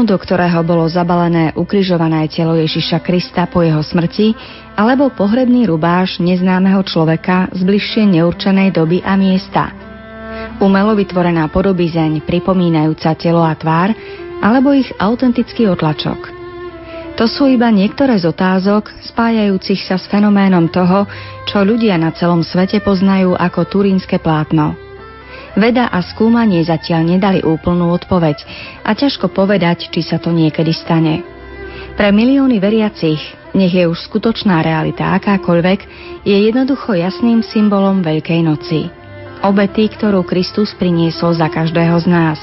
Do ktorého bolo zabalené ukrižované telo Ježiša Krista po jeho smrti, alebo pohrebný rubáš neznámeho človeka z bližšie neurčenej doby a miesta. Umelo vytvorená podobizeň pripomínajúca telo a tvár, alebo ich autentický otlačok. To sú iba niektoré z otázok spájajúcich sa s fenoménom toho, čo ľudia na celom svete poznajú ako turínske plátno. Veda a skúmanie zatiaľ nedali úplnú odpoveď a ťažko povedať, či sa to niekedy stane. Pre milióny veriacich, nech je už skutočná realita akákoľvek, je jednoducho jasným symbolom Veľkej noci. Obety, ktorú Kristus priniesol za každého z nás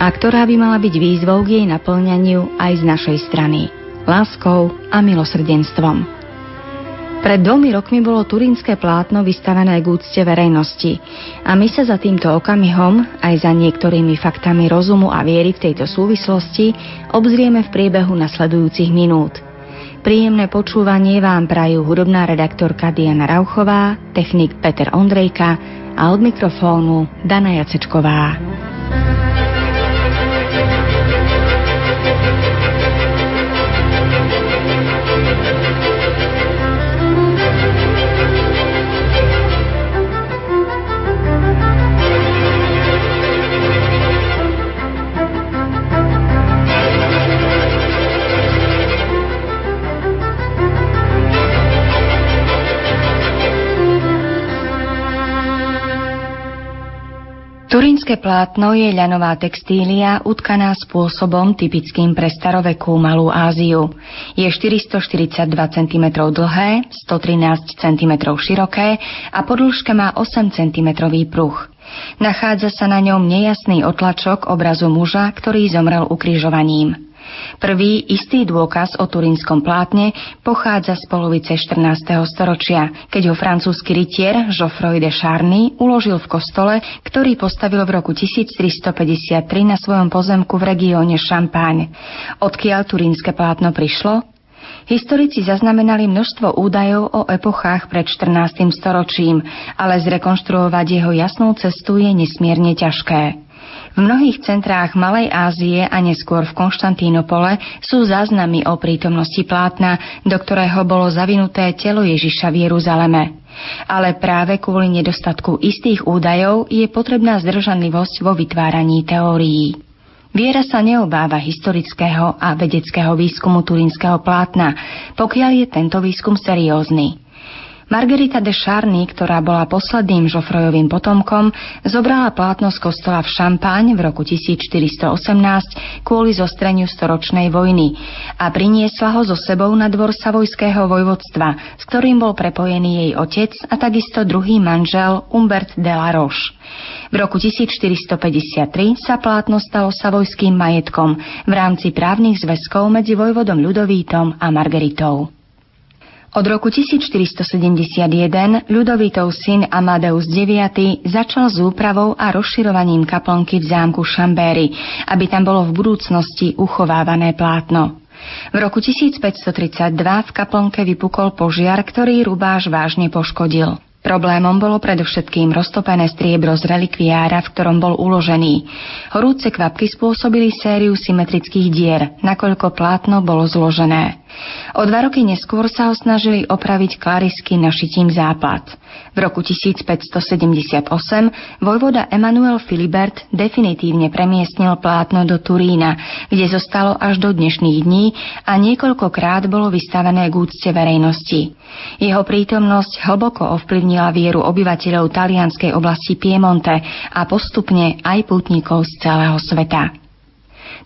a ktorá by mala byť výzvou k jej naplňaniu aj z našej strany. Láskou a milosrdenstvom. Pred dvomi rokmi bolo turínske plátno vystavené k úcte verejnosti a my sa za týmto okamihom, aj za niektorými faktami rozumu a viery v tejto súvislosti, obzrieme v priebehu nasledujúcich minút. Príjemné počúvanie vám prajú hudobná redaktorka Diana Rauchová, technik Peter Ondrejka a od mikrofónu Dana Jacečková. Turínske plátno je ľanová textília utkaná spôsobom typickým pre starovekú Malú Áziu. Je 442 cm dlhé, 113 cm široké a podĺžke má 8 cm pruh. Nachádza sa na ňom nejasný otlačok obrazu muža, ktorý zomrel ukrižovaním. Prvý istý dôkaz o turínskom plátne pochádza z polovice 14. storočia, keď ho francúzsky rytier Geoffroy de Charny uložil v kostole, ktorý postavil v roku 1353 na svojom pozemku v regióne Champagne. Odkiaľ turínske plátno prišlo? Historici zaznamenali množstvo údajov o epochách pred 14. storočím, ale zrekonštruovať jeho jasnú cestu je nesmierne ťažké. V mnohých centrách Malej Ázie a neskôr v Konštantínopole sú záznamy o prítomnosti plátna, do ktorého bolo zavinuté telo Ježiša v Jeruzaleme. Ale práve kvôli nedostatku istých údajov je potrebná zdržanlivosť vo vytváraní teórií. Viera sa neobáva historického a vedeckého výskumu turínskeho plátna, pokiaľ je tento výskum seriózny. Margarita de Charny, ktorá bola posledným Žofrojovým potomkom, zobrala plátno z kostola v Šampáň v roku 1418 kvôli zostreniu storočnej vojny a priniesla ho so sebou na dvor Savojského vojvodstva, s ktorým bol prepojený jej otec a takisto druhý manžel Humbert de la Roche. V roku 1453 sa plátno stalo savojským majetkom v rámci právnych zväzkov medzi vojvodom Ľudovítom a Margaritou. Od roku 1471 Ľudovitov syn Amadeus IX začal s úpravou a rozširovaním kaplnky v zámku Šambéry, aby tam bolo v budúcnosti uchovávané plátno. V roku 1532 v kaplnke vypukol požiar, ktorý rubáš vážne poškodil. Problémom bolo predovšetkým roztopené striebro z relikviára, v ktorom bol uložený. Horúce kvapky spôsobili sériu symetrických dier, nakoľko plátno bolo zložené. O dva roky neskôr sa ho snažili opraviť klarisky našitím západ. V roku 1578 vojvoda Emanuel Filibert definitívne premiestnil plátno do Turína, kde zostalo až do dnešných dní a niekoľkokrát bolo vystavené k úcte verejnosti. Jeho prítomnosť hlboko ovplyvnila vieru obyvateľov talianskej oblasti Piemonte a postupne aj putníkov z celého sveta.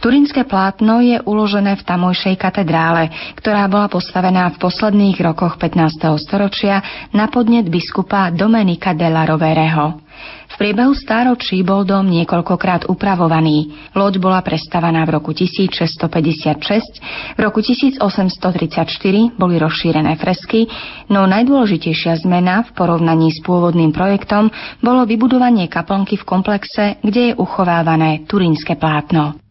Turinské plátno je uložené v tamojšej katedrále, ktorá bola postavená v posledných rokoch 15. storočia na podnet biskupa Domenika della Rovereho. V priebehu stáročí bol dom niekoľkokrát upravovaný. Loď bola prestavaná v roku 1656, v roku 1834 boli rozšírené fresky, no najdôležitejšia zmena v porovnaní s pôvodným projektom bolo vybudovanie kaplnky v komplexe, kde je uchovávané turínske plátno.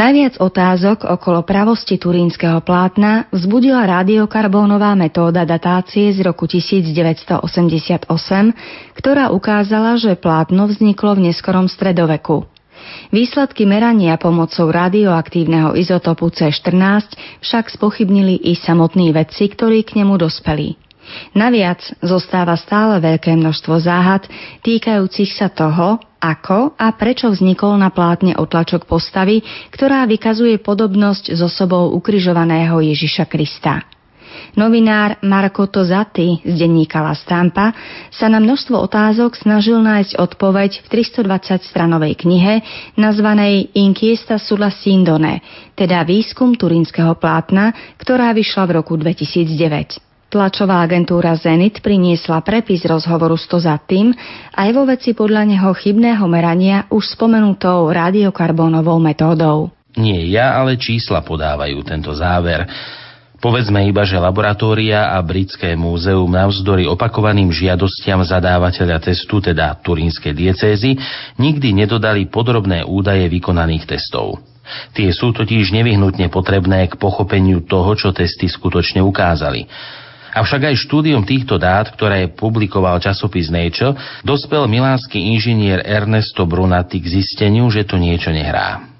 Najviac otázok okolo pravosti turínskeho plátna vzbudila radiokarbónová metóda datácie z roku 1988, ktorá ukázala, že plátno vzniklo v neskorom stredoveku. Výsledky merania pomocou radioaktívneho izotopu C14 však spochybnili i samotní vedci, ktorí k nemu dospeli. Naviac zostáva stále veľké množstvo záhad týkajúcich sa toho, ako a prečo vznikol na plátne otlačok postavy, ktorá vykazuje podobnosť s osobou ukrižovaného Ježiša Krista. Novinár Marco Tozati z denníka La Stampa sa na množstvo otázok snažil nájsť odpoveď v 320-stranovej knihe nazvanej Inquiesta sulla Sindone, teda výskum turínskeho plátna, ktorá vyšla v roku 2009. Tlačová agentúra Zenit priniesla prepis rozhovoru s to za tým aj vo veci podľa neho chybného merania už spomenutou radiokarbónovou metódou. Nie ja, ale čísla podávajú tento záver. Povedzme iba, že laboratória a Britské múzeum navzdory opakovaným žiadostiam zadávateľa testu, teda turínskej diecézy, nikdy nedodali podrobné údaje vykonaných testov. Tie sú totiž nevyhnutne potrebné k pochopeniu toho, čo testy skutočne ukázali. Avšak aj štúdium týchto dát, ktoré publikoval časopis Nature, dospel milánsky inžinier Ernesto Brunati k zisteniu, že to niečo nehrá.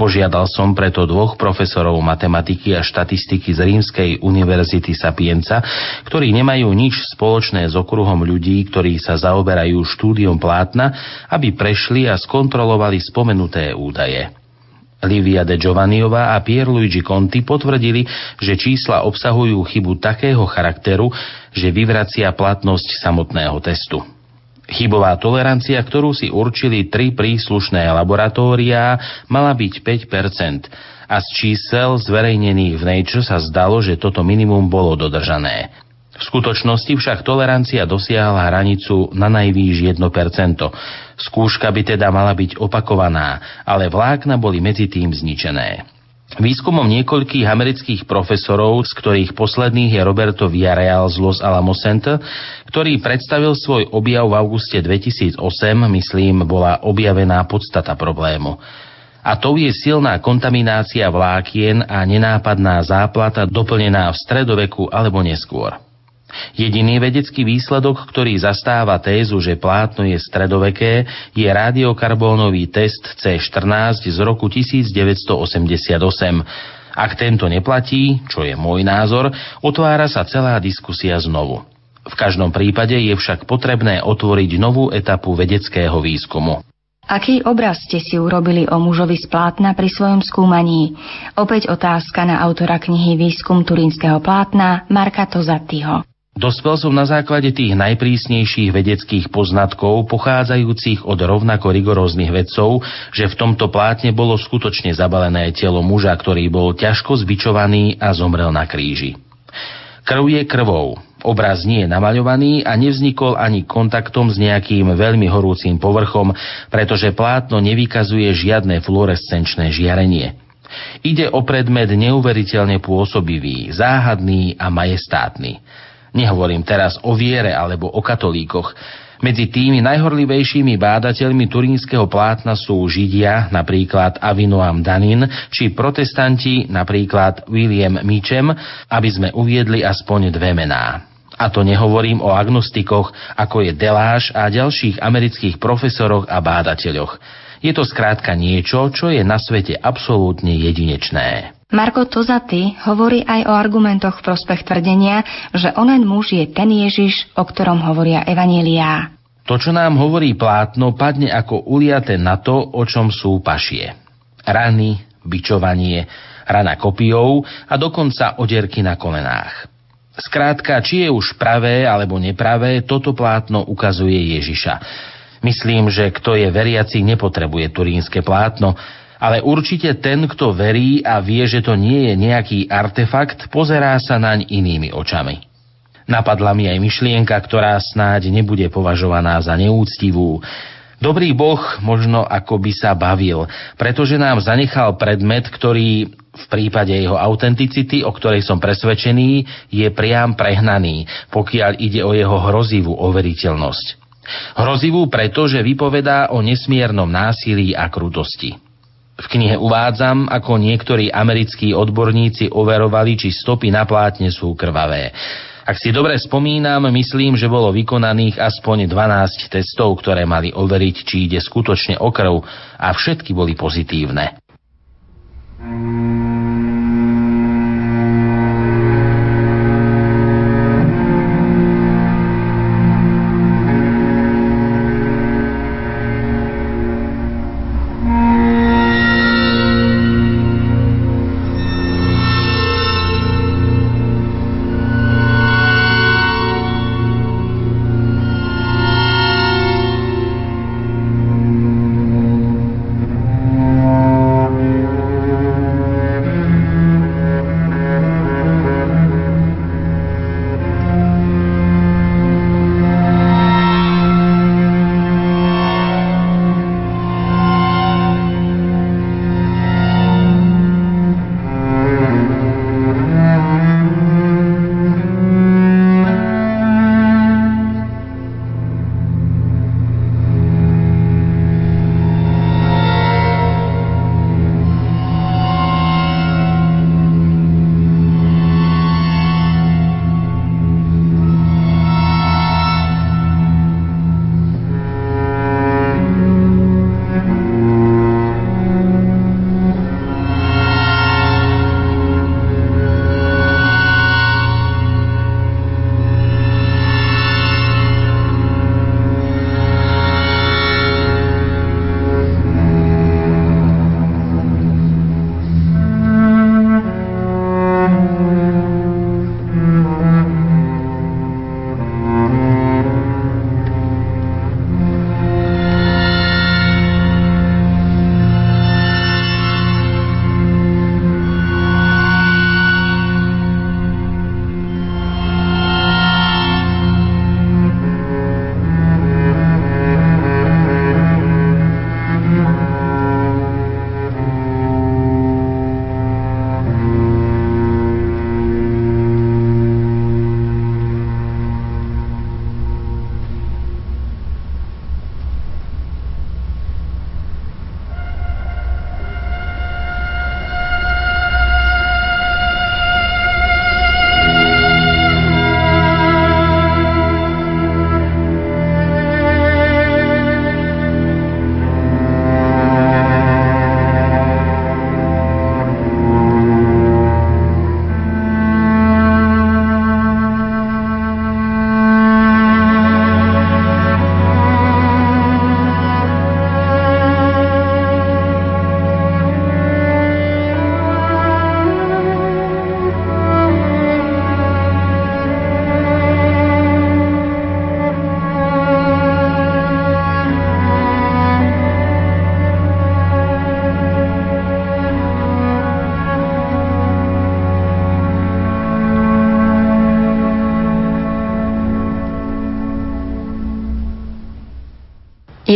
Požiadal som preto dvoch profesorov matematiky a štatistiky z Rímskej univerzity Sapienza, ktorí nemajú nič spoločné s okruhom ľudí, ktorí sa zaoberajú štúdiom plátna, aby prešli a skontrolovali spomenuté údaje. Livia de Giovanniova a Pierluigi Conti potvrdili, že čísla obsahujú chybu takého charakteru, že vyvracia platnosť samotného testu. Chybová tolerancia, ktorú si určili tri príslušné laboratóriá, mala byť 5% a z čísel zverejnených v Nature sa zdalo, že toto minimum bolo dodržané. V skutočnosti však tolerancia dosiahla hranicu na najvýš 1%. Skúška by teda mala byť opakovaná, ale vlákna boli medzi tým zničené. Výskumom niekoľkých amerických profesorov, z ktorých posledných je Roberto Villarreal z Los Alamos Center, ktorý predstavil svoj objav v auguste 2008, myslím, bola objavená podstata problému. A to je silná kontaminácia vlákien a nenápadná záplata doplnená v stredoveku alebo neskôr. Jediný vedecký výsledok, ktorý zastáva tézu, že plátno je stredoveké, je radiokarbónový test C14 z roku 1988. Ak tento neplatí, čo je môj názor, otvára sa celá diskusia znovu. V každom prípade je však potrebné otvoriť novú etapu vedeckého výskumu. Aký obraz ste si urobili o mužovi z plátna pri svojom skúmaní? Opäť otázka na autora knihy Výskum turínskeho plátna Marka Tozattyho. Dospel som na základe tých najprísnejších vedeckých poznatkov, pochádzajúcich od rovnako rigoróznych vedcov, že v tomto plátne bolo skutočne zabalené telo muža, ktorý bol ťažko zbičovaný a zomrel na kríži. Krv je krvou, obraz nie je namaľovaný a nevznikol ani kontaktom s nejakým veľmi horúcim povrchom, pretože plátno nevykazuje žiadne fluorescenčné žiarenie. Ide o predmet neuveriteľne pôsobivý, záhadný a majestátny. Nehovorím teraz o viere alebo o katolíkoch. Medzi tými najhorlivejšími bádateľmi turínskeho plátna sú Židia, napríklad Avinoam Danin, či protestanti, napríklad William Mitchem, aby sme uviedli aspoň dve mená. A to nehovorím o agnostikoch, ako je Deláš a ďalších amerických profesoroch a bádateľoch. Je to skrátka niečo, čo je na svete absolútne jedinečné. Marko Tozaty hovorí aj o argumentoch v prospech tvrdenia, že onen muž je ten Ježiš, o ktorom hovoria evaníliá. To, čo nám hovorí plátno, padne ako uliate na to, o čom sú pašie. Rany, bičovanie, rana kopijou a dokonca odierky na kolenách. Skrátka, či je už pravé alebo nepravé, toto plátno ukazuje Ježiša. Myslím, že kto je veriaci, nepotrebuje turínske plátno, ale určite ten, kto verí a vie, že to nie je nejaký artefakt, pozerá sa naň inými očami. Napadla mi aj myšlienka, ktorá snáď nebude považovaná za neúctivú. Dobrý boh možno ako by sa bavil, pretože nám zanechal predmet, ktorý v prípade jeho autenticity, o ktorej som presvedčený, je priam prehnaný, pokiaľ ide o jeho hrozivú overiteľnosť. Hrozivú preto, že vypovedá o nesmiernom násilí a krutosti. V knihe uvádzam, ako niektorí americkí odborníci overovali, či stopy na plátne sú krvavé. Ak si dobre spomínam, myslím, že bolo vykonaných aspoň 12 testov, ktoré mali overiť, či ide skutočne o krv a všetky boli pozitívne.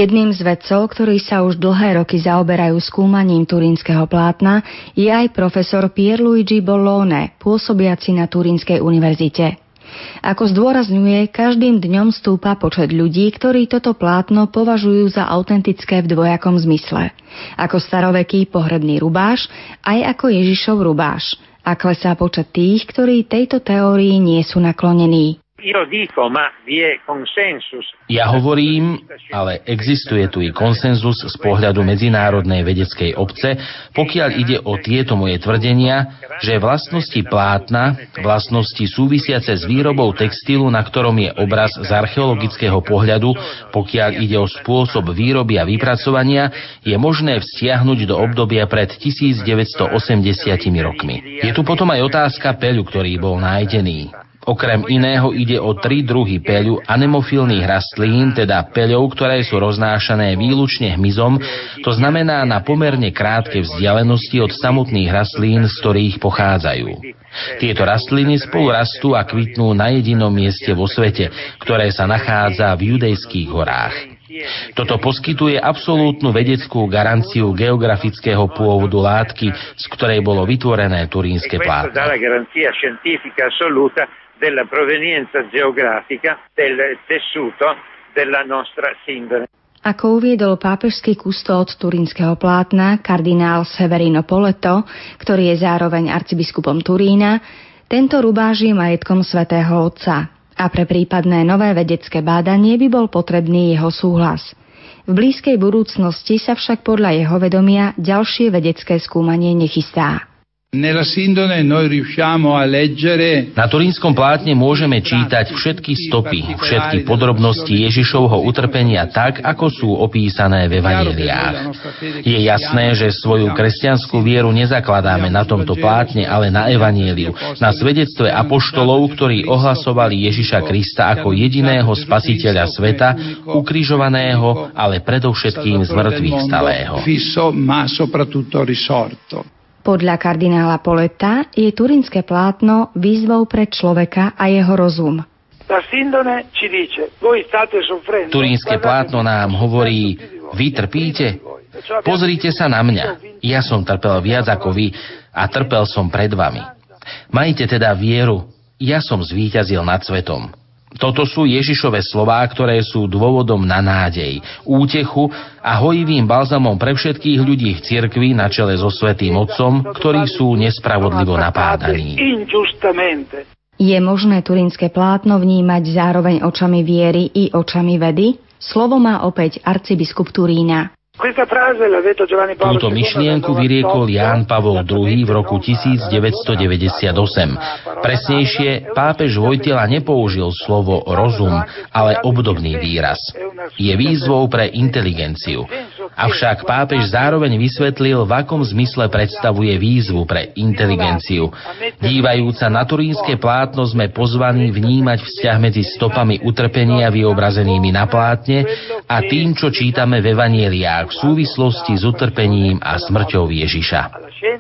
Jedným z vedcov, ktorí sa už dlhé roky zaoberajú skúmaním turínskeho plátna, je aj profesor Pierluigi Bollone, pôsobiaci na Turínskej univerzite. Ako zdôrazňuje, každým dňom stúpa počet ľudí, ktorí toto plátno považujú za autentické v dvojakom zmysle. Ako staroveký pohrebný rubáš, aj ako Ježišov rubáš. A klesá počet tých, ktorí tejto teórii nie sú naklonení. Ja hovorím, ale existuje tu i konsenzus z pohľadu medzinárodnej vedeckej obce, pokiaľ ide o tieto moje tvrdenia, že vlastnosti plátna, vlastnosti súvisiace s výrobou textilu, na ktorom je obraz z archeologického pohľadu, pokiaľ ide o spôsob výroby a vypracovania, je možné vztiahnuť do obdobia pred 1980 rokmi. Je tu potom aj otázka peľu, ktorý bol nájdený. Okrem iného ide o tri druhy peľu anemofilných rastlín, teda peľov, ktoré sú roznášané výlučne hmyzom, to znamená na pomerne krátke vzdialenosti od samotných rastlín, z ktorých pochádzajú. Tieto rastliny spolu rastú a kvitnú na jedinom mieste vo svete, ktoré sa nachádza v judejských horách. Toto poskytuje absolútnu vedeckú garanciu geografického pôvodu látky, z ktorej bolo vytvorené turínske plátno della provenienza geografica del tessuto della nostra sindone. Ako uviedol pápežský kustód turínskeho plátna kardinál Severino Poleto, ktorý je zároveň arcibiskupom Turína, tento rubáž je majetkom svätého Otca a pre prípadné nové vedecké bádanie by bol potrebný jeho súhlas. V blízkej budúcnosti sa však podľa jeho vedomia ďalšie vedecké skúmanie nechystá. Na turínskom plátne môžeme čítať všetky stopy, všetky podrobnosti Ježišovho utrpenia tak, ako sú opísané v Evangeliách. Je jasné, že svoju kresťanskú vieru nezakladáme na tomto plátne, ale na Evangeliu, na svedectve apoštolov, ktorí ohlasovali Ježiša Krista ako jediného spasiteľa sveta, ukrižovaného, ale predovšetkým z mŕtvych stalého. Podľa kardinála Poleta je turinské plátno výzvou pre človeka a jeho rozum. Turínske plátno nám hovorí, vy trpíte? Pozrite sa na mňa. Ja som trpel viac ako vy a trpel som pred vami. Majte teda vieru, ja som zvíťazil nad svetom. Toto sú Ježišové slová, ktoré sú dôvodom na nádej, útechu a hojivým balzamom pre všetkých ľudí v cirkvi na čele so Svetým Otcom, ktorí sú nespravodlivo napádaní. Je možné turínske plátno vnímať zároveň očami viery i očami vedy? Slovo má opäť arcibiskup Turína. Túto myšlienku vyriekol Ján Pavol II v roku 1998. Presnejšie, pápež Vojtila nepoužil slovo rozum, ale obdobný výraz. Je výzvou pre inteligenciu. Avšak pápež zároveň vysvetlil, v akom zmysle predstavuje výzvu pre inteligenciu. Dívajúca na turínske plátno sme pozvaní vnímať vzťah medzi stopami utrpenia vyobrazenými na plátne a tým, čo čítame v V súvislosti s utrpením a smrťou Ježiša.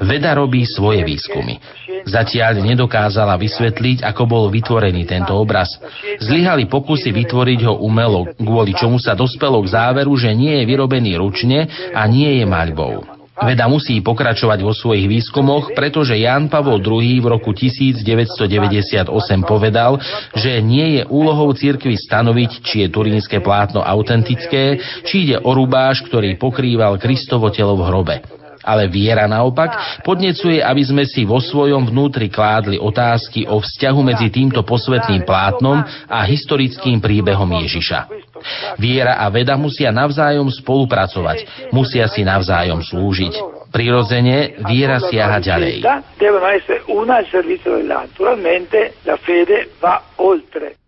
Veda robí svoje výskumy. Zatiaľ nedokázala vysvetliť, ako bol vytvorený tento obraz. Zlyhali pokusy vytvoriť ho umelo, kvôli čomu sa dospelo k záveru, že nie je vyrobený ručne a nie je maľbou. Veda musí pokračovať vo svojich výskumoch, pretože Jan Pavol II v roku 1998 povedal, že nie je úlohou cirkvi stanoviť, či je turínske plátno autentické, či ide o rubáš, ktorý pokrýval Kristovo telo v hrobe. Ale viera naopak podnecuje, aby sme si vo svojom vnútri kládli otázky o vzťahu medzi týmto posvetným plátnom a historickým príbehom Ježiša. Viera a veda musia navzájom spolupracovať, musia si navzájom slúžiť. Prirodzene viera siaha ďalej. Naturalmente la fede va oltre.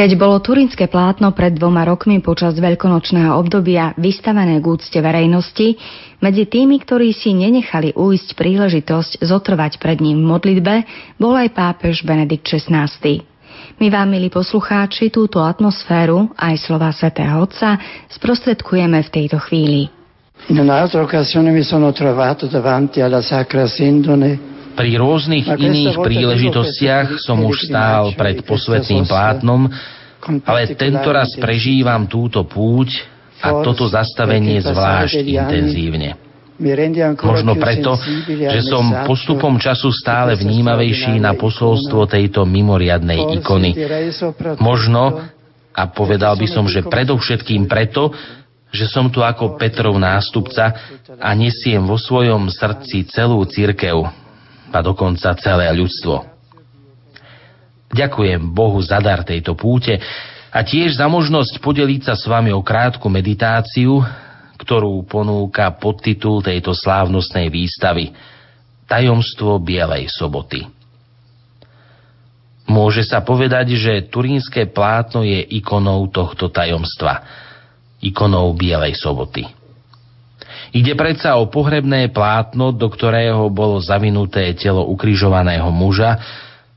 Keď bolo turinské plátno pred dvoma rokmi počas veľkonočného obdobia vystavené k úcte verejnosti, medzi tými, ktorí si nenechali uísť príležitosť zotrvať pred ním v modlitbe, bol aj pápež Benedikt XVI. My vám, milí poslucháči, túto atmosféru, aj slova svätého Otca, sprostredkujeme v tejto chvíli. In un'altra occasione mi sono trovato davanti alla Sacra Sindone pri rôznych iných príležitostiach som už stál pred posvetným plátnom, ale tento raz prežívam túto púť a toto zastavenie zvlášť intenzívne. Možno preto, že som postupom času stále vnímavejší na posolstvo tejto mimoriadnej ikony. Možno, a povedal by som, že predovšetkým preto, že som tu ako Petrov nástupca a nesiem vo svojom srdci celú církev, a dokonca celé ľudstvo. Ďakujem Bohu za dar tejto púte a tiež za možnosť podeliť sa s vami o krátku meditáciu, ktorú ponúka podtitul tejto slávnostnej výstavy Tajomstvo Bielej soboty. Môže sa povedať, že turínske plátno je ikonou tohto tajomstva, ikonou Bielej soboty. Ide predsa o pohrebné plátno, do ktorého bolo zavinuté telo ukrižovaného muža,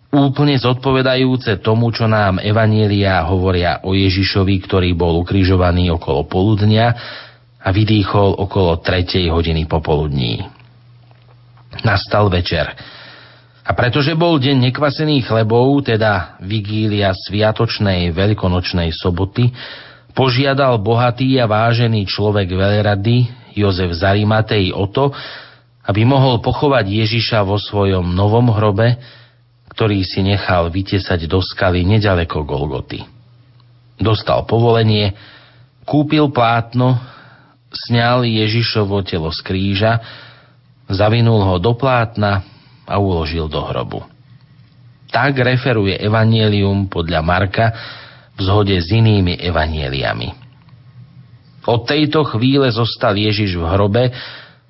úplne zodpovedajúce tomu, čo nám Evanielia hovoria o Ježišovi, ktorý bol ukrižovaný okolo poludnia a vydýchol okolo tretej hodiny popoludní. Nastal večer. A pretože bol deň nekvasených chlebov, teda vigília sviatočnej veľkonočnej soboty, požiadal bohatý a vážený človek veľrady, Jozef Zarimatej o to, aby mohol pochovať Ježiša vo svojom novom hrobe, ktorý si nechal vytesať do skaly nedaleko Golgoty. Dostal povolenie, kúpil plátno, sňal Ježišovo telo z kríža, zavinul ho do plátna a uložil do hrobu. Tak referuje Evangelium podľa Marka v zhode s inými evanieliami. Od tejto chvíle zostal Ježiš v hrobe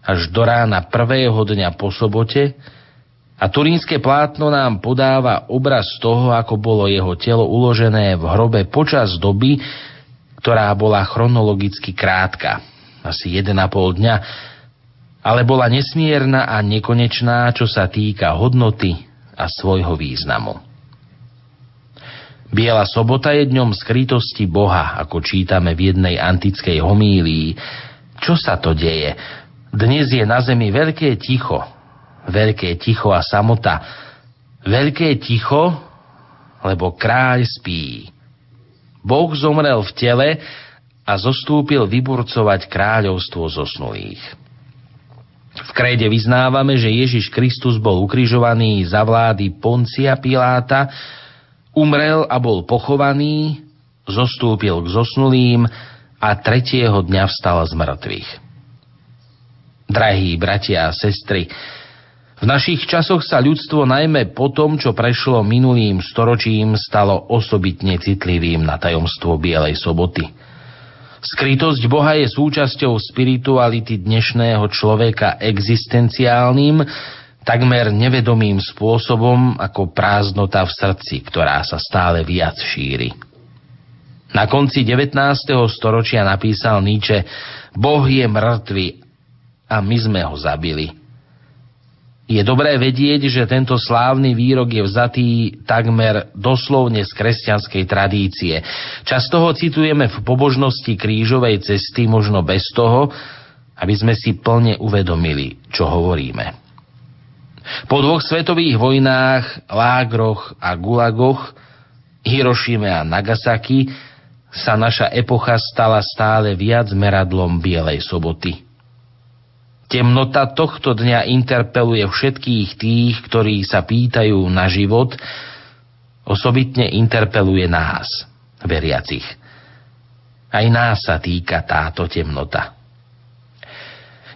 až do rána prvého dňa po sobote a turínske plátno nám podáva obraz toho, ako bolo jeho telo uložené v hrobe počas doby, ktorá bola chronologicky krátka, asi 1,5 dňa, ale bola nesmierna a nekonečná, čo sa týka hodnoty a svojho významu. Biela sobota je dňom skrytosti Boha, ako čítame v jednej antickej homílii. Čo sa to deje? Dnes je na zemi veľké ticho. Veľké ticho a samota. Veľké ticho, lebo kráľ spí. Boh zomrel v tele a zostúpil vyburcovať kráľovstvo zosnulých. V kréde vyznávame, že Ježiš Kristus bol ukrižovaný za vlády Poncia Piláta, Umrel a bol pochovaný, zostúpil k zosnulým a tretieho dňa vstal z mŕtvych. Drahí bratia a sestry, v našich časoch sa ľudstvo najmä po tom, čo prešlo minulým storočím, stalo osobitne citlivým na tajomstvo Bielej soboty. Skrytosť Boha je súčasťou spirituality dnešného človeka existenciálnym, takmer nevedomým spôsobom ako prázdnota v srdci, ktorá sa stále viac šíri. Na konci 19. storočia napísal Nietzsche Boh je mŕtvy a my sme ho zabili. Je dobré vedieť, že tento slávny výrok je vzatý takmer doslovne z kresťanskej tradície. Často ho citujeme v pobožnosti krížovej cesty, možno bez toho, aby sme si plne uvedomili, čo hovoríme. Po dvoch svetových vojnách, lágroch a gulagoch, Hirošime a Nagasaki, sa naša epocha stala stále viac meradlom Bielej soboty. Temnota tohto dňa interpeluje všetkých tých, ktorí sa pýtajú na život, osobitne interpeluje nás, veriacich. Aj nás sa týka táto temnota.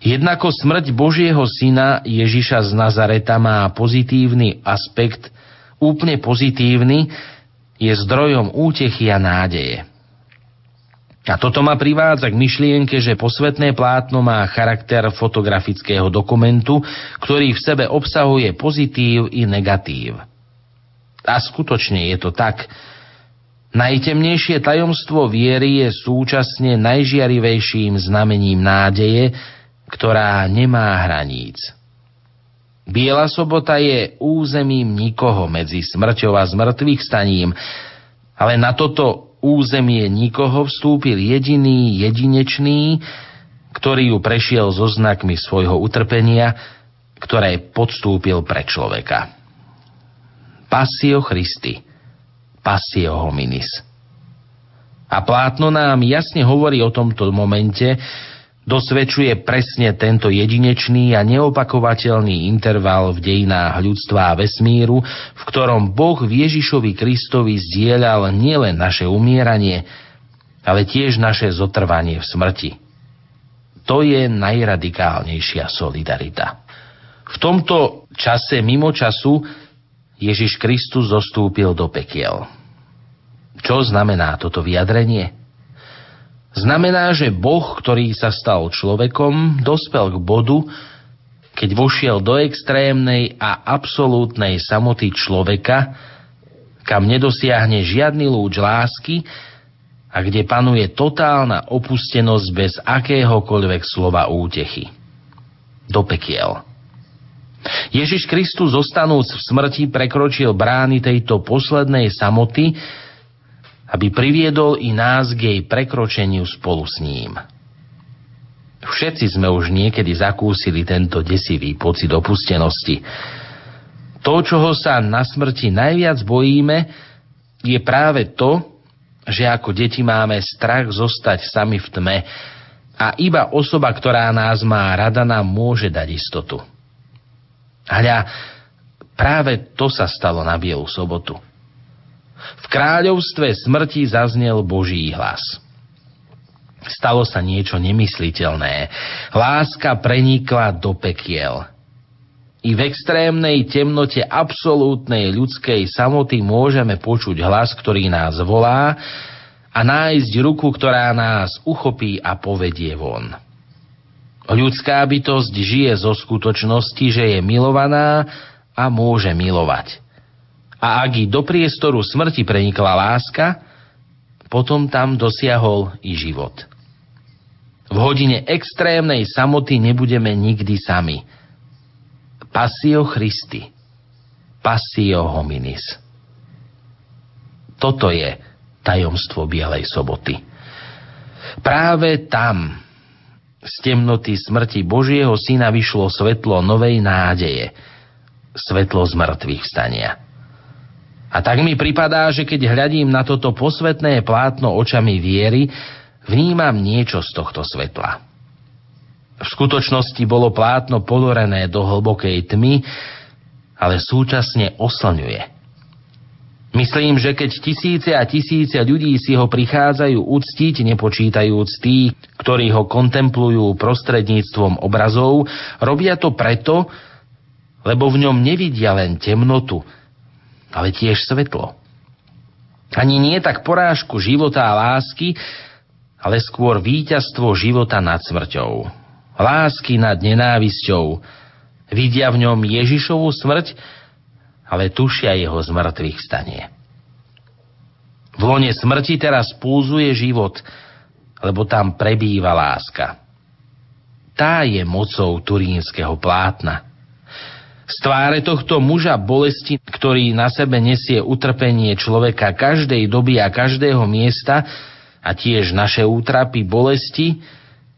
Jednako smrť Božieho syna Ježiša z Nazareta má pozitívny aspekt, úplne pozitívny, je zdrojom útechy a nádeje. A toto ma privádza k myšlienke, že posvetné plátno má charakter fotografického dokumentu, ktorý v sebe obsahuje pozitív i negatív. A skutočne je to tak. Najtemnejšie tajomstvo viery je súčasne najžiarivejším znamením nádeje, ktorá nemá hraníc. Biela sobota je územím nikoho medzi smrťou a zmrtvých staním, ale na toto územie nikoho vstúpil jediný, jedinečný, ktorý ju prešiel so znakmi svojho utrpenia, ktoré podstúpil pre človeka. Passio Christi, Passio hominis. A plátno nám jasne hovorí o tomto momente, dosvedčuje presne tento jedinečný a neopakovateľný interval v dejinách ľudstva a vesmíru, v ktorom Boh Ježišovi Kristovi zdieľal nielen naše umieranie, ale tiež naše zotrvanie v smrti. To je najradikálnejšia solidarita. V tomto čase mimo času Ježiš Kristus zostúpil do pekiel. Čo znamená toto vyjadrenie? Znamená, že Boh, ktorý sa stal človekom, dospel k bodu, keď vošiel do extrémnej a absolútnej samoty človeka, kam nedosiahne žiadny lúč lásky a kde panuje totálna opustenosť bez akéhokoľvek slova útechy. Do pekiel. Ježiš Kristus zostanúc v smrti prekročil brány tejto poslednej samoty, aby priviedol i nás k jej prekročeniu spolu s ním. Všetci sme už niekedy zakúsili tento desivý pocit opustenosti. To, čoho sa na smrti najviac bojíme, je práve to, že ako deti máme strach zostať sami v tme a iba osoba, ktorá nás má rada, nám môže dať istotu. Hľa, práve to sa stalo na Bielu sobotu. V kráľovstve smrti zaznel Boží hlas. Stalo sa niečo nemysliteľné. Láska prenikla do pekiel. I v extrémnej temnote absolútnej ľudskej samoty môžeme počuť hlas, ktorý nás volá a nájsť ruku, ktorá nás uchopí a povedie von. Ľudská bytosť žije zo skutočnosti, že je milovaná a môže milovať. A ak i do priestoru smrti prenikla láska, potom tam dosiahol i život. V hodine extrémnej samoty nebudeme nikdy sami. Passio Christi. Passio hominis. Toto je tajomstvo Bielej soboty. Práve tam, z temnoty smrti Božieho Syna vyšlo svetlo novej nádeje, svetlo z mŕtvych stania. A tak mi pripadá, že keď hľadím na toto posvetné plátno očami viery, vnímam niečo z tohto svetla. V skutočnosti bolo plátno ponorené do hlbokej tmy, ale súčasne oslňuje. Myslím, že keď tisíce a tisíce ľudí si ho prichádzajú uctiť, nepočítajúc tých, ktorí ho kontemplujú prostredníctvom obrazov, robia to preto, lebo v ňom nevidia len temnotu, ale tiež svetlo. Ani nie tak porážku života a lásky, ale skôr víťazstvo života nad smrťou. Lásky nad nenávisťou. Vidia v ňom Ježišovú smrť, ale tušia jeho zmrtvých stanie. V lone smrti teraz pulzuje život, lebo tam prebýva láska. Tá je mocou turínskeho plátna. Z tváre tohto muža bolesti, ktorý na sebe nesie utrpenie človeka každej doby a každého miesta a tiež naše útrapy, bolesti,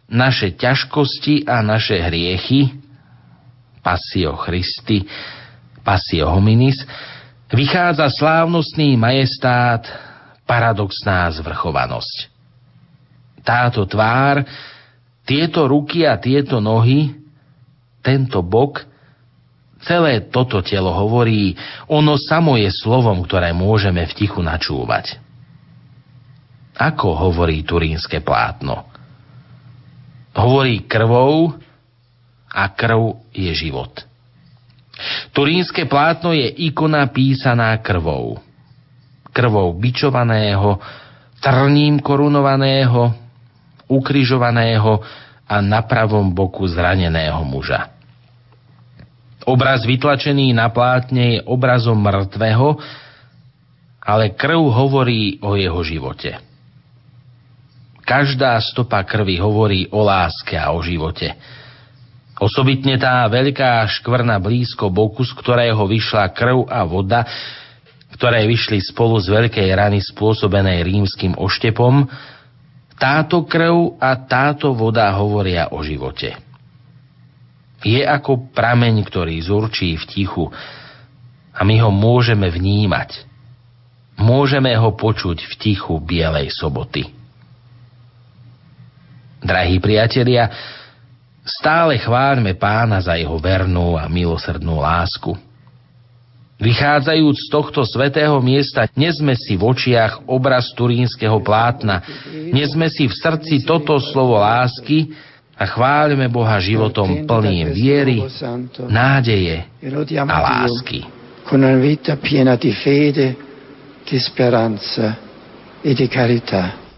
naše ťažkosti a naše hriechy, Passio Christi, Passio hominis, vychádza slávnostný majestát, paradoxná zvrchovanosť. Táto tvár, tieto ruky a tieto nohy, tento bok – Celé toto telo hovorí, ono samo je slovom, ktoré môžeme v tichu načúvať. Ako hovorí turínske plátno? Hovorí krvou a krv je život. Turínske plátno je ikona písaná krvou. Krvou bičovaného, trním korunovaného, ukrižovaného a na pravom boku zraneného muža. Obraz vytlačený na plátne je obrazom mŕtvého, ale krv hovorí o jeho živote. Každá stopa krvi hovorí o láske a o živote. Osobitne tá veľká škvrna blízko boku, z ktorého vyšla krv a voda, ktoré vyšli spolu z veľkej rany spôsobenej rímským oštepom, táto krv a táto voda hovoria o živote. Je ako prameň, ktorý zurčí v tichu a my ho môžeme vnímať. Môžeme ho počuť v tichu Bielej soboty. Drahí priatelia, stále chváľme pána za jeho vernú a milosrdnú lásku – Vychádzajúc z tohto svetého miesta, nesme si v očiach obraz turínskeho plátna, nesme si v srdci toto slovo lásky a chváľme Boha životom plným viery, nádeje a lásky. Con una vita piena di fede, di speranza e di carità.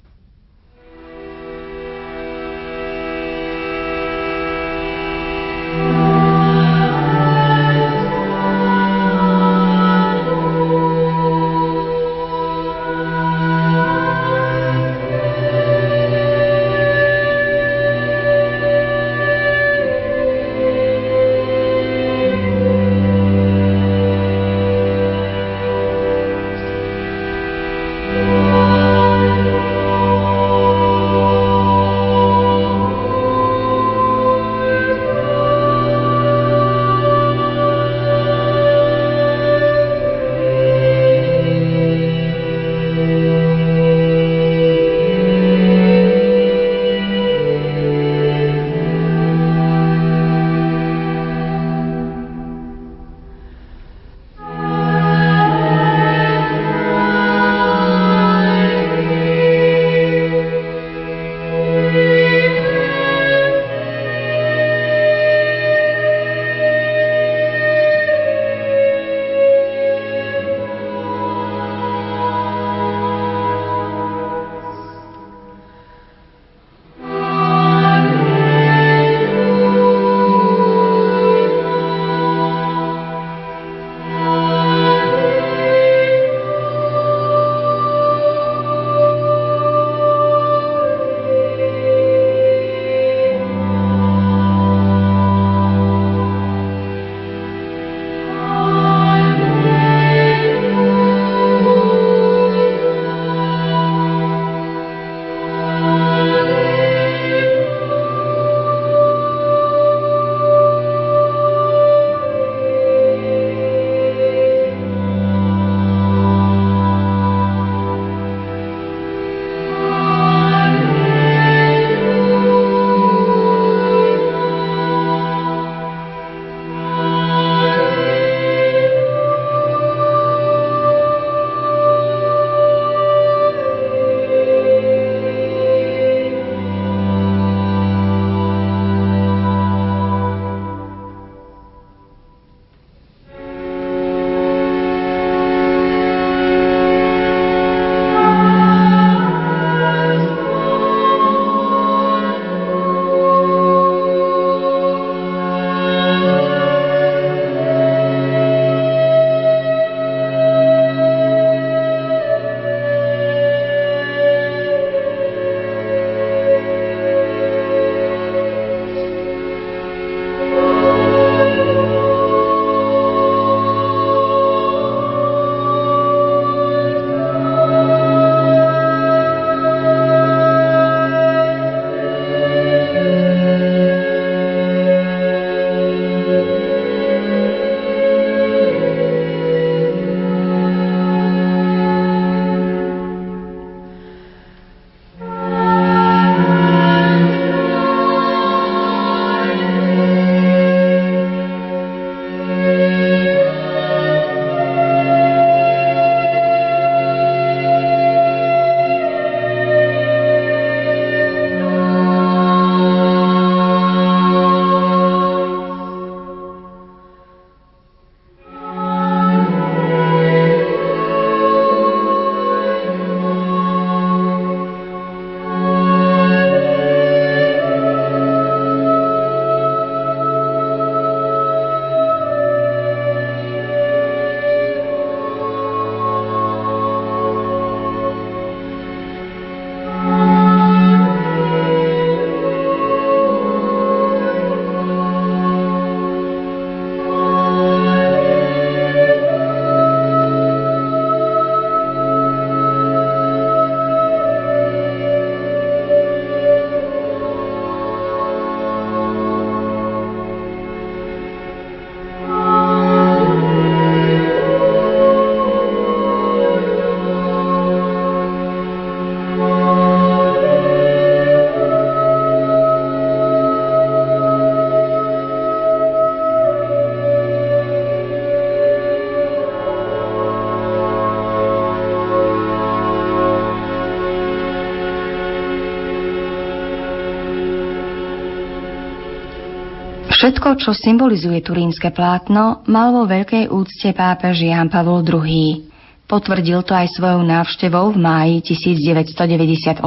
Všetko, čo symbolizuje turínske plátno, mal vo veľkej úcte pápež Jan Pavol II. Potvrdil to aj svojou návštevou v máji 1998,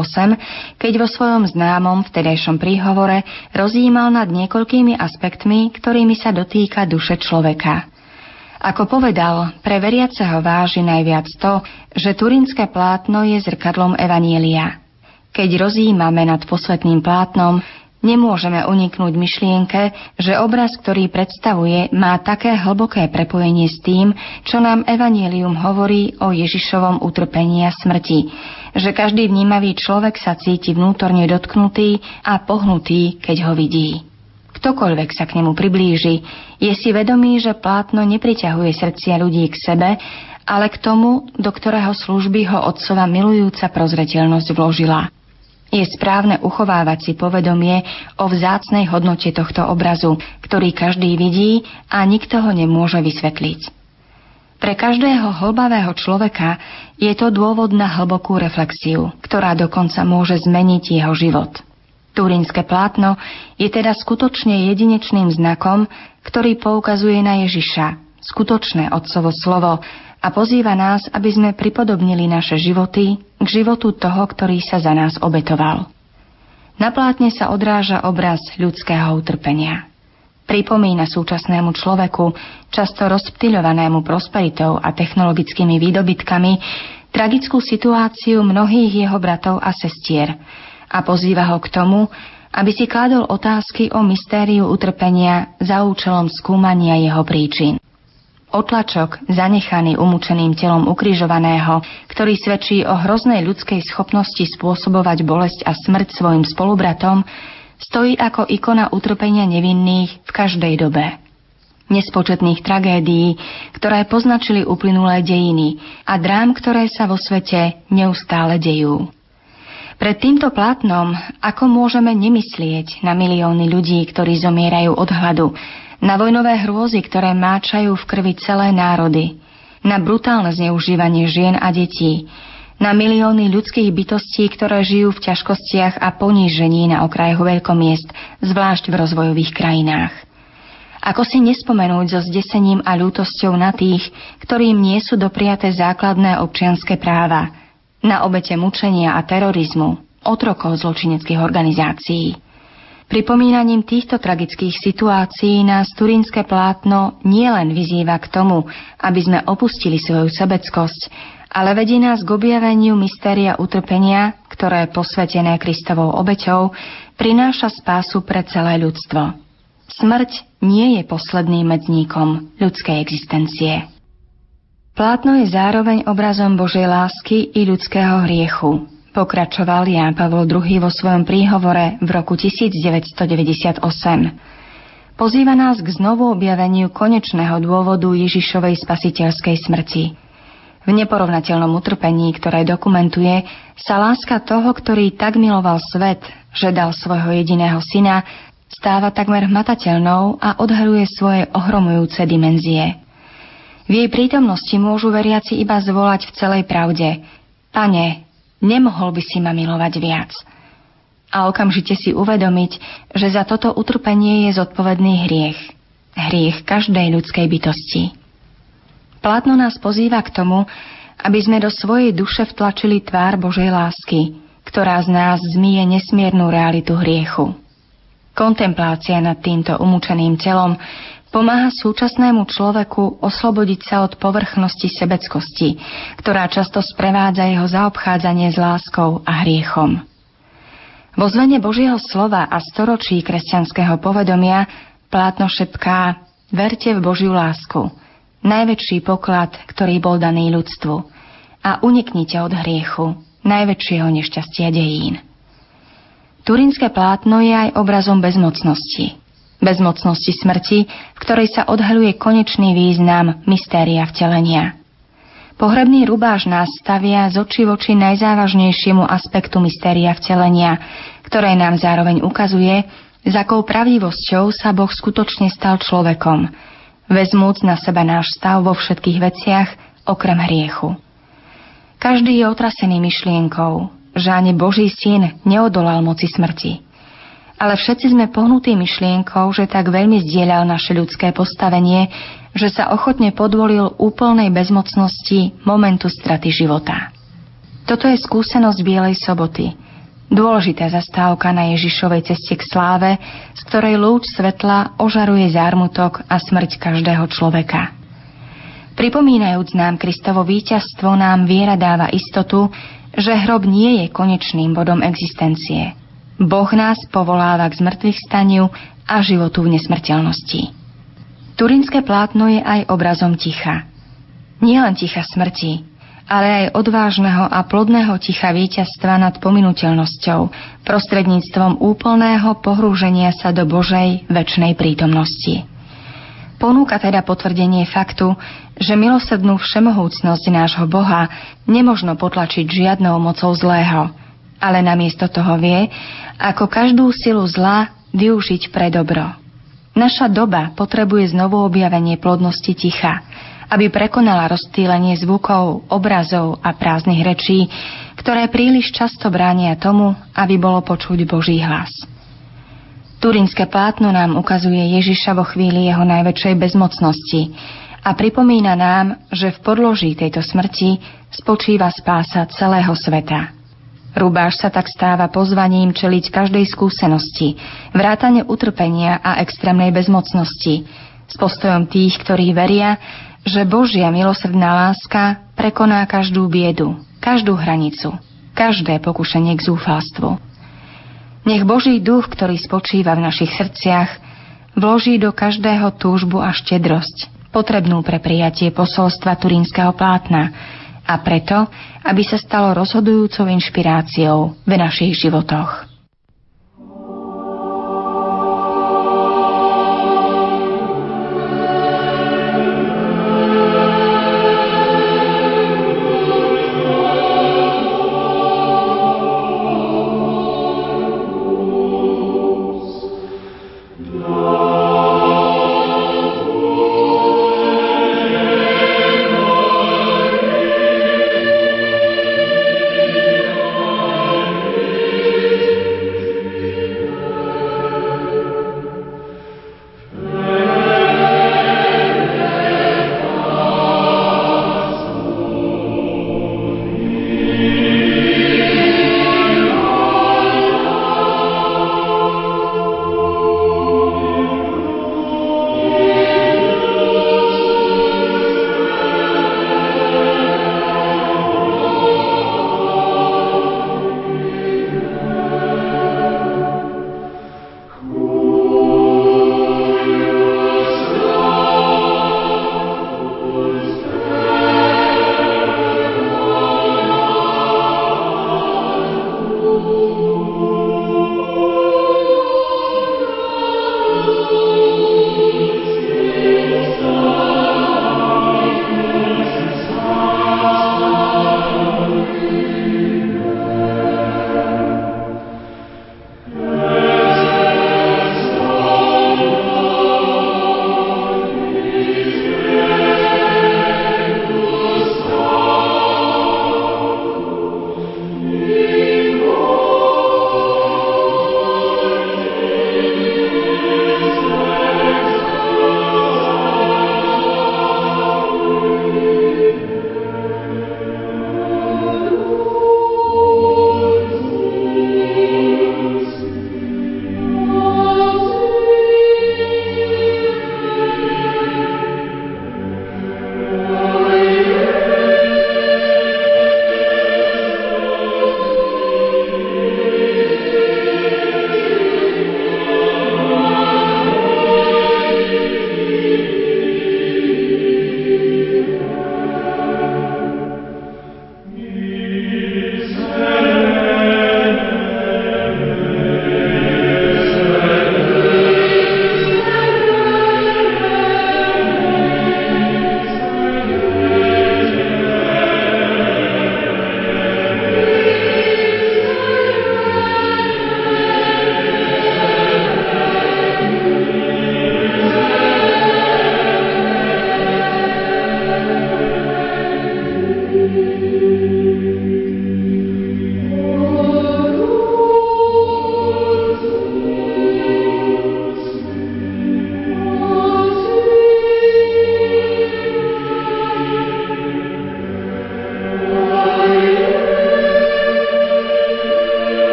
keď vo svojom známom vtedajšom príhovore rozjímal nad niekoľkými aspektmi, ktorými sa dotýka duše človeka. Ako povedal, pre veriaceho váži najviac to, že turínske plátno je zrkadlom Evanielia. Keď rozjímame nad posvetným plátnom, Nemôžeme uniknúť myšlienke, že obraz, ktorý predstavuje, má také hlboké prepojenie s tým, čo nám Evangelium hovorí o Ježišovom utrpení a smrti, že každý vnímavý človek sa cíti vnútorne dotknutý a pohnutý, keď ho vidí. Ktokoľvek sa k nemu priblíži, je si vedomý, že plátno nepriťahuje srdcia ľudí k sebe, ale k tomu, do ktorého služby ho otcova milujúca prozreteľnosť vložila. Je správne uchovávať si povedomie o vzácnej hodnote tohto obrazu, ktorý každý vidí a nikto ho nemôže vysvetliť. Pre každého hlbavého človeka je to dôvod na hlbokú reflexiu, ktorá dokonca môže zmeniť jeho život. Turínske plátno je teda skutočne jedinečným znakom, ktorý poukazuje na Ježiša, skutočné otcovo slovo, a pozýva nás, aby sme pripodobnili naše životy k životu toho, ktorý sa za nás obetoval. Na plátne sa odráža obraz ľudského utrpenia. Pripomína súčasnému človeku, často rozptýľovanému prosperitou a technologickými výdobytkami, tragickú situáciu mnohých jeho bratov a sestier a pozýva ho k tomu, aby si kládol otázky o mystériu utrpenia za účelom skúmania jeho príčin. Otlačok, zanechaný umúčeným telom ukrižovaného, ktorý svedčí o hroznej ľudskej schopnosti spôsobovať bolesť a smrť svojim spolubratom, stojí ako ikona utrpenia nevinných v každej dobe. Nespočetných tragédií, ktoré poznačili uplynulé dejiny a drám, ktoré sa vo svete neustále dejú. Pred týmto plátnom, ako môžeme nemyslieť na milióny ľudí, ktorí zomierajú od hladu, na vojnové hrôzy, ktoré máčajú v krvi celé národy, na brutálne zneužívanie žien a detí, na milióny ľudských bytostí, ktoré žijú v ťažkostiach a ponížení na okrajoch veľkomiest, zvlášť v rozvojových krajinách. Ako si nespomenúť so zdesením a ľútosťou na tých, ktorým nie sú dopriaté základné občianské práva, na obete mučenia a terorizmu, otrokov zločineckých organizácií. Pripomínaním týchto tragických situácií nás turínske plátno nielen vyzýva k tomu, aby sme opustili svoju sebeckosť, ale vedie nás k objaveniu mystéria utrpenia, ktoré posvetené Kristovou obeťou prináša spásu pre celé ľudstvo. Smrť nie je posledným medzníkom ľudskej existencie. Plátno je zároveň obrazom Božej lásky i ľudského hriechu, Pokračoval Ján Pavol II vo svojom príhovore v roku 1998. Pozýva nás k znovu objaveniu konečného dôvodu Ježišovej spasiteľskej smrti. V neporovnateľnom utrpení, ktoré dokumentuje, sa láska toho, ktorý tak miloval svet, že dal svojho jediného syna, stáva takmer hmatateľnou a odhaluje svoje ohromujúce dimenzie. V jej prítomnosti môžu veriaci iba zvolať v celej pravde Pane, Nemohol by si ma milovať viac. A okamžite si uvedomiť, že za toto utrpenie je zodpovedný hriech. Hriech každej ľudskej bytosti. Plátno nás pozýva k tomu, aby sme do svojej duše vtlačili tvár Božej lásky, ktorá z nás zmije nesmiernu realitu hriechu. Kontemplácia nad týmto umúčeným telom pomáha súčasnému človeku oslobodiť sa od povrchnosti sebeckosti, ktorá často sprevádza jeho zaobchádzanie s láskou a hriechom. Vo zvene Božieho slova a storočí kresťanského povedomia plátno šepká Verte v Božiu lásku, najväčší poklad, ktorý bol daný ľudstvu a uniknite od hriechu, najväčšieho nešťastia dejín. Turínske plátno je aj obrazom bezmocnosti, bezmocnosti smrti, v ktorej sa odhaluje konečný význam mystéria vtelenia. Pohrebný rubáš nás stavia z oči voči najzávažnejšiemu aspektu mystéria vtelenia, ktoré nám zároveň ukazuje, s akou pravdivosťou sa Boh skutočne stal človekom, vezmúc na seba náš stav vo všetkých veciach, okrem hriechu. Každý je otrasený myšlienkou, že ani Boží syn neodolal moci smrti ale všetci sme pohnutí myšlienkou, že tak veľmi zdieľal naše ľudské postavenie, že sa ochotne podvolil úplnej bezmocnosti momentu straty života. Toto je skúsenosť Bielej soboty, dôležitá zastávka na Ježišovej ceste k sláve, z ktorej lúč svetla ožaruje zármutok a smrť každého človeka. Pripomínajúc nám Kristovo víťazstvo, nám viera dáva istotu, že hrob nie je konečným bodom existencie – Boh nás povoláva k zmrtvých staniu a životu v nesmrteľnosti. Turinské plátno je aj obrazom ticha. Nie len ticha smrti, ale aj odvážneho a plodného ticha víťazstva nad pominuteľnosťou prostredníctvom úplného pohrúženia sa do Božej väčšnej prítomnosti. Ponúka teda potvrdenie faktu, že milosrdnú všemohúcnosť nášho Boha nemožno potlačiť žiadnou mocou zlého, ale namiesto toho vie, ako každú silu zla využiť pre dobro. Naša doba potrebuje znovu objavenie plodnosti ticha, aby prekonala rozstýlenie zvukov, obrazov a prázdnych rečí, ktoré príliš často bránia tomu, aby bolo počuť Boží hlas. Turinské plátno nám ukazuje Ježiša vo chvíli jeho najväčšej bezmocnosti a pripomína nám, že v podloží tejto smrti spočíva spása celého sveta. Rubáš sa tak stáva pozvaním čeliť každej skúsenosti, vrátane utrpenia a extrémnej bezmocnosti, s postojom tých, ktorí veria, že Božia milosrdná láska prekoná každú biedu, každú hranicu, každé pokušenie k zúfalstvu. Nech Boží duch, ktorý spočíva v našich srdciach, vloží do každého túžbu a štedrosť, potrebnú pre prijatie posolstva turínskeho plátna, a preto, aby sa stalo rozhodujúcou inšpiráciou v našich životoch.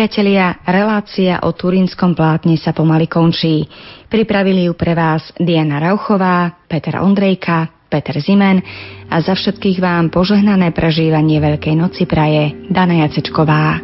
Priatelia, relácia o turínskom plátne sa pomaly končí. Pripravili ju pre vás Diana Rauchová, Peter Ondrejka, Peter Zimen a za všetkých vám požehnané prežívanie Veľkej noci praje Dana Jacečková.